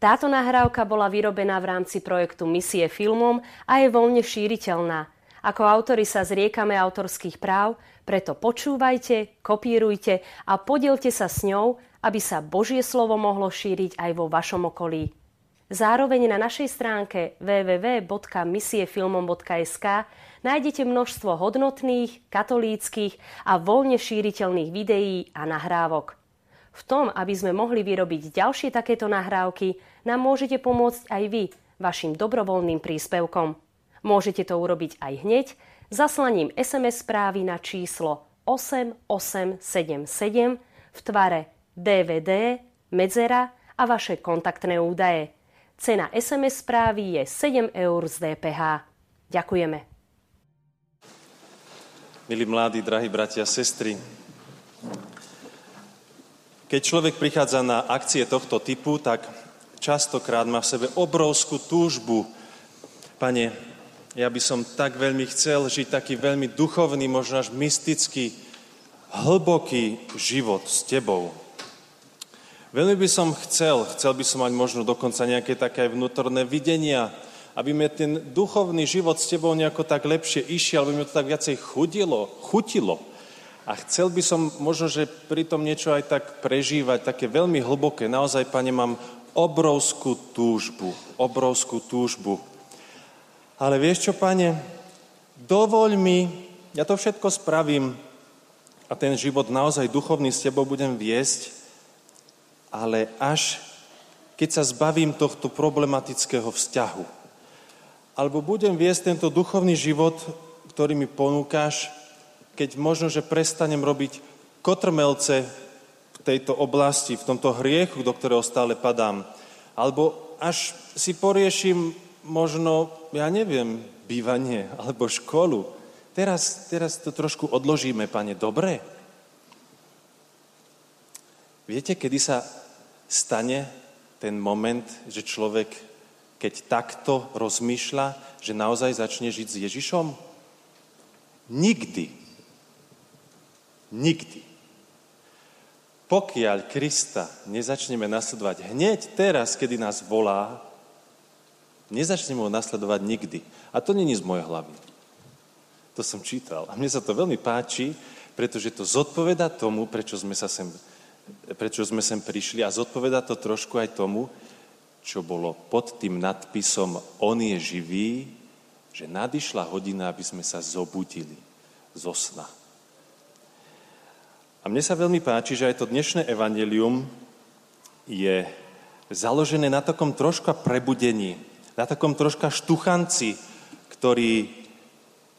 Táto nahrávka bola vyrobená v rámci projektu Misie filmom a je voľne šíriteľná. Ako autori sa zriekame autorských práv, preto počúvajte, kopírujte a podielte sa s ňou, aby sa Božie slovo mohlo šíriť aj vo vašom okolí. Zároveň na našej stránke www.misiefilmom.sk nájdete množstvo hodnotných, katolíckých a voľne šíriteľných videí a nahrávok. V tom, aby sme mohli vyrobiť ďalšie takéto nahrávky, nám môžete pomôcť aj vy vašim dobrovoľným príspevkom. Môžete to urobiť aj hneď zaslaním SMS správy na číslo 8877 v tvare DVD, medzera a vaše kontaktné údaje. Cena SMS správy je 7 eur z DPH. Ďakujeme. Milí mladí, drahí bratia a sestry, keď človek prichádza na akcie tohto typu, tak častokrát má v sebe obrovskú túžbu. Pane, ja by som tak veľmi chcel žiť taký veľmi duchovný, možno až mystický, hlboký život s Tebou. Veľmi by som chcel, chcel by som mať možno dokonca nejaké také vnútorné videnia, aby mi ten duchovný život s tebou nejako tak lepšie išiel, aby mi to tak viacej chudilo, chutilo. A chcel by som možno, že pri tom niečo aj tak prežívať, také veľmi hlboké. Naozaj, pane, mám obrovskú túžbu, obrovskú túžbu. Ale vieš čo, pane, dovoľ mi, ja to všetko spravím a ten život naozaj duchovný s tebou budem viesť, ale až keď sa zbavím tohto problematického vzťahu. Alebo budem viesť tento duchovný život, ktorý mi ponúkaš, keď možno, že prestanem robiť kotrmelce tejto oblasti, v tomto hriechu, do ktorého stále padám. Alebo až si poriešim možno, ja neviem, bývanie alebo školu. Teraz, teraz to trošku odložíme, pane, dobre? Viete, kedy sa stane ten moment, že človek, keď takto rozmýšľa, že naozaj začne žiť s Ježišom? Nikdy. Nikdy. Pokiaľ Krista nezačneme nasledovať hneď teraz, kedy nás volá, nezačneme ho nasledovať nikdy. A to není z mojej hlavy. To som čítal. A mne sa to veľmi páči, pretože to zodpoveda tomu, prečo sme sa sem prečo sme sem prišli a zodpoveda to trošku aj tomu, čo bolo pod tým nadpisom On je živý, že nadišla hodina, aby sme sa zobudili zo sna. A mne sa veľmi páči, že aj to dnešné evanelium je založené na takom troška prebudení, na takom troška štuchanci, ktorý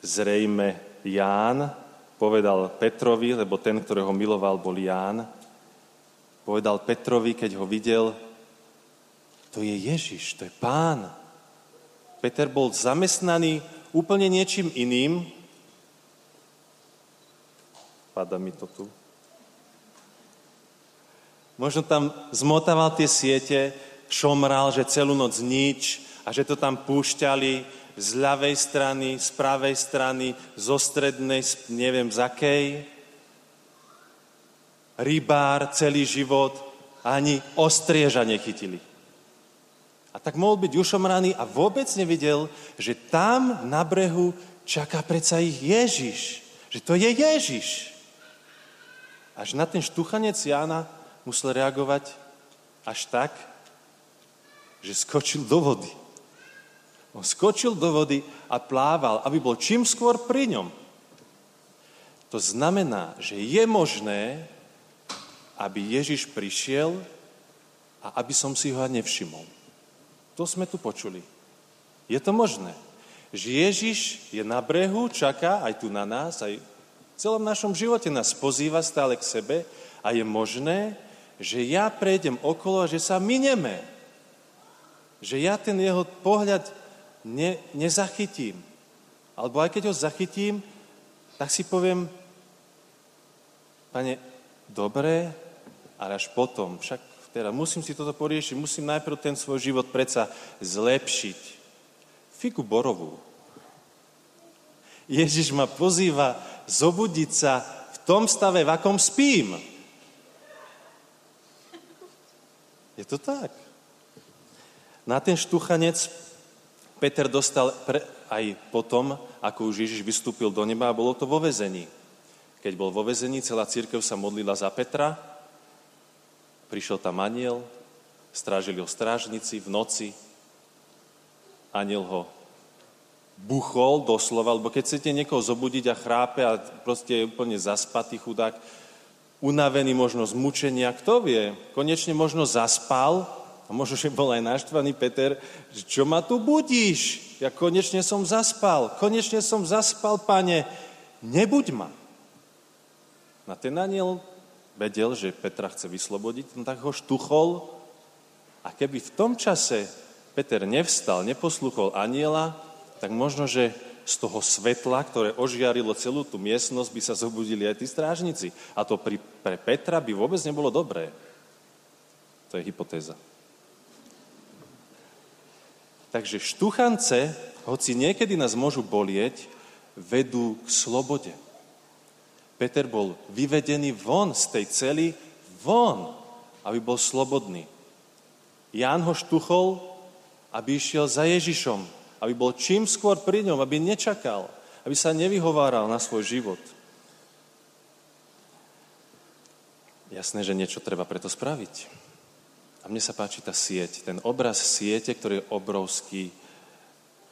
zrejme Ján povedal Petrovi, lebo ten, ktorého miloval, bol Ján, povedal Petrovi, keď ho videl, to je Ježiš, to je pán. Peter bol zamestnaný úplne niečím iným. Pada mi to tu. Možno tam zmotával tie siete, šomral, že celú noc nič a že to tam púšťali z ľavej strany, z pravej strany, zo strednej, neviem z akej rybár celý život ani ostrieža nechytili. A tak mohol byť ušomraný a vôbec nevidel, že tam na brehu čaká predsa ich Ježiš. Že to je Ježiš. Až na ten štuchanec Jána musel reagovať až tak, že skočil do vody. On skočil do vody a plával, aby bol čím skôr pri ňom. To znamená, že je možné, aby Ježiš prišiel a aby som si ho nevšimol. To sme tu počuli. Je to možné, že Ježiš je na brehu, čaká aj tu na nás, aj v celom našom živote nás pozýva stále k sebe a je možné, že ja prejdem okolo a že sa mineme. Že ja ten jeho pohľad ne, nezachytím. Alebo aj keď ho zachytím, tak si poviem, pane, dobre, ale až potom. Však teda musím si toto poriešiť, musím najprv ten svoj život predsa zlepšiť. Figu borovú. Ježiš ma pozýva zobudiť sa v tom stave, v akom spím. Je to tak. Na ten štuchanec Peter dostal pre, aj potom, ako už Ježiš vystúpil do neba a bolo to vo vezení. Keď bol vo vezení, celá církev sa modlila za Petra, prišiel tam aniel, strážili ho strážnici v noci, aniel ho buchol doslova, lebo keď chcete niekoho zobudiť a chrápe a proste je úplne zaspatý chudák, unavený možno z mučenia, kto vie, konečne možno zaspal a možno, že bol aj naštvaný Peter, že čo ma tu budíš? Ja konečne som zaspal, konečne som zaspal, pane, nebuď ma. Na ten aniel vedel, že Petra chce vyslobodiť, no tak ho štuchol. A keby v tom čase Peter nevstal, neposluchol aniela, tak možno, že z toho svetla, ktoré ožiarilo celú tú miestnosť, by sa zobudili aj tí strážnici. A to pri, pre Petra by vôbec nebolo dobré. To je hypotéza. Takže štuchance, hoci niekedy nás môžu bolieť, vedú k slobode. Peter bol vyvedený von z tej cely, von, aby bol slobodný. Ján ho štuchol, aby išiel za Ježišom, aby bol čím skôr pri ňom, aby nečakal, aby sa nevyhováral na svoj život. Jasné, že niečo treba preto spraviť. A mne sa páči tá sieť, ten obraz siete, ktorý je obrovský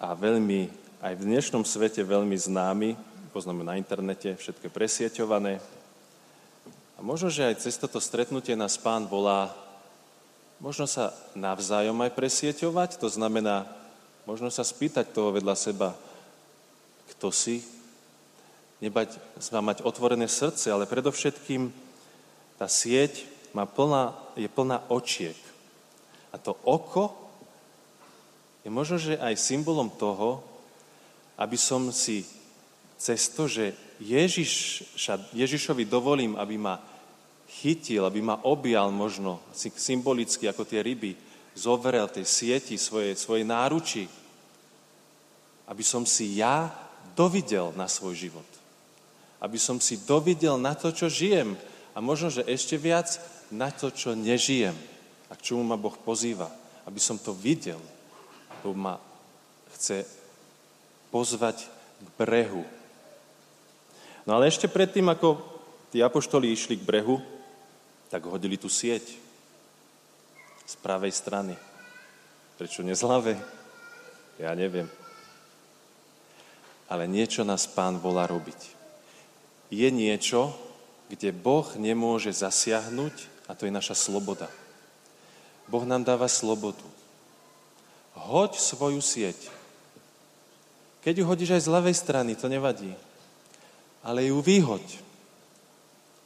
a veľmi, aj v dnešnom svete veľmi známy, poznáme na internete, všetko presieťované. A možno, že aj cez toto stretnutie nás pán volá, možno sa navzájom aj presieťovať, to znamená Možno sa spýtať toho vedľa seba, kto si, nebať má mať otvorené srdce, ale predovšetkým tá sieť má plná, je plná očiek. A to oko je možno, že aj symbolom toho, aby som si cez to, že Ježiš, Ježišovi dovolím, aby ma chytil, aby ma objal možno symbolicky ako tie ryby, zovrel tej sieti svoje, svoje náruči, aby som si ja dovidel na svoj život. Aby som si dovidel na to, čo žijem a možno, že ešte viac na to, čo nežijem a k čomu ma Boh pozýva. Aby som to videl, lebo ma chce pozvať k brehu. No ale ešte predtým, ako tí apoštoli išli k brehu, tak hodili tú sieť z pravej strany. Prečo nie z ľavej? Ja neviem. Ale niečo nás pán volá robiť. Je niečo, kde Boh nemôže zasiahnuť a to je naša sloboda. Boh nám dáva slobodu. Hoď svoju sieť. Keď ju hodíš aj z ľavej strany, to nevadí. Ale ju vyhoď.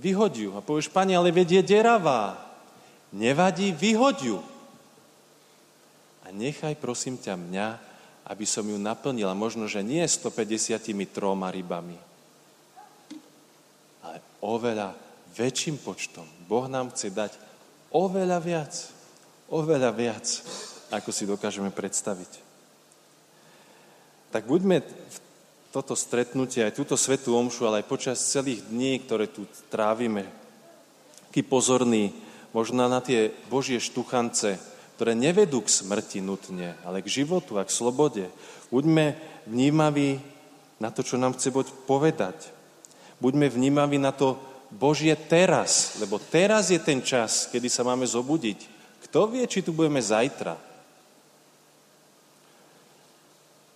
Vyhoď ju a povieš, pani, ale vedie deravá. Nevadí, vyhoď ju. A nechaj, prosím ťa, mňa, aby som ju naplnila. Možno, že nie 153 rybami, ale oveľa väčším počtom. Boh nám chce dať oveľa viac, oveľa viac, ako si dokážeme predstaviť. Tak buďme v toto stretnutie, aj túto svetú omšu, ale aj počas celých dní, ktoré tu trávime, taký pozorný, možno na tie Božie štuchance, ktoré nevedú k smrti nutne, ale k životu a k slobode. Buďme vnímaví na to, čo nám chce Boh povedať. Buďme vnímaví na to Božie teraz, lebo teraz je ten čas, kedy sa máme zobudiť. Kto vie, či tu budeme zajtra?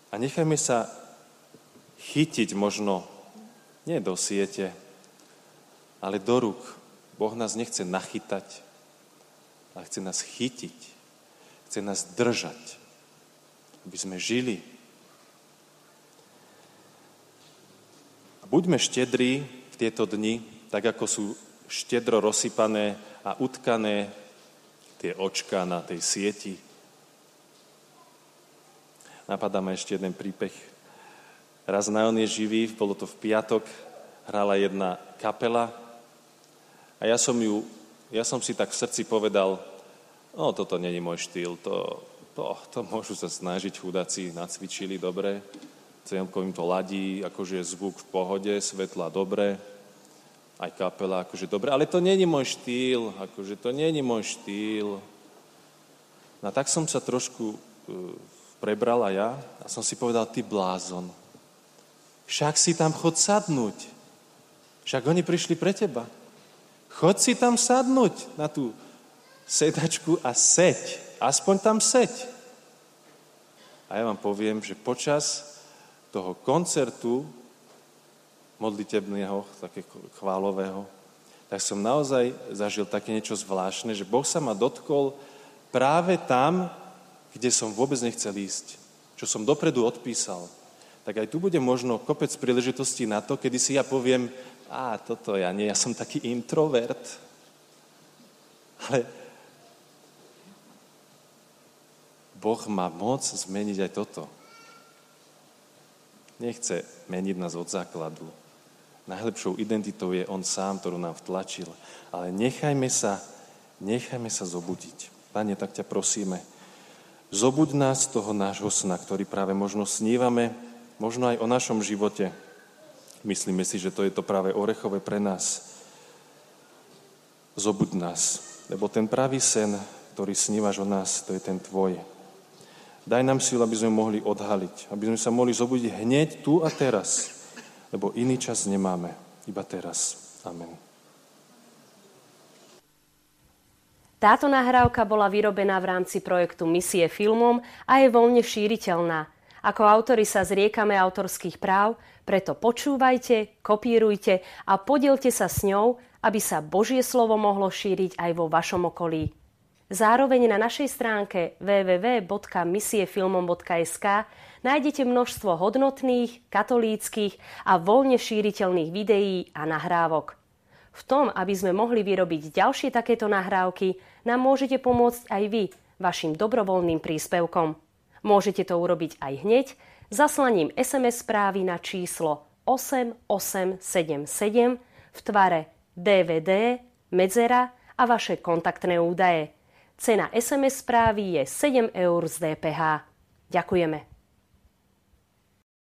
A nechajme sa chytiť možno nie do siete, ale do rúk. Boh nás nechce nachytať, ale chce nás chytiť. Chce nás držať, aby sme žili. A buďme štedrí v tieto dni, tak ako sú štedro rozsypané a utkané tie očka na tej sieti. Napadá ma ešte jeden príbeh. Raz na on je živý, bolo to v piatok, hrala jedna kapela a ja som ju ja som si tak v srdci povedal, no toto není môj štýl, to, to, to môžu sa snažiť chudáci, nacvičili dobre, celko im to ladí, akože je zvuk v pohode, svetla dobre, aj kapela, akože dobre, ale to není môj štýl, akože to není môj štýl. No tak som sa trošku uh, prebral a ja a som si povedal, ty blázon. Však si tam chod sadnúť. Však oni prišli pre teba. Chod si tam sadnúť na tú sedačku a seď. Aspoň tam seď. A ja vám poviem, že počas toho koncertu modlitebného, také chválového, tak som naozaj zažil také niečo zvláštne, že Boh sa ma dotkol práve tam, kde som vôbec nechcel ísť, čo som dopredu odpísal. Tak aj tu bude možno kopec príležitostí na to, kedy si ja poviem, a toto ja nie, ja som taký introvert. Ale Boh má moc zmeniť aj toto. Nechce meniť nás od základu. Najlepšou identitou je On sám, ktorú nám vtlačil. Ale nechajme sa, nechajme sa zobudiť. Pane, tak ťa prosíme, zobuď nás z toho nášho sna, ktorý práve možno snívame, možno aj o našom živote. Myslíme si, že to je to práve orechové pre nás. Zobuď nás, lebo ten pravý sen, ktorý snívaš o nás, to je ten tvoj. Daj nám silu, aby sme mohli odhaliť, aby sme sa mohli zobudiť hneď tu a teraz, lebo iný čas nemáme, iba teraz. Amen. Táto nahrávka bola vyrobená v rámci projektu Misie filmom a je voľne šíriteľná. Ako autori sa zriekame autorských práv, preto počúvajte, kopírujte a podielte sa s ňou, aby sa Božie slovo mohlo šíriť aj vo vašom okolí. Zároveň na našej stránke www.misiefilmom.sk nájdete množstvo hodnotných, katolíckých a voľne šíriteľných videí a nahrávok. V tom, aby sme mohli vyrobiť ďalšie takéto nahrávky, nám môžete pomôcť aj vy vašim dobrovoľným príspevkom. Môžete to urobiť aj hneď zaslaním SMS správy na číslo 8877 v tvare DVD, medzera a vaše kontaktné údaje. Cena SMS správy je 7 eur z DPH. Ďakujeme.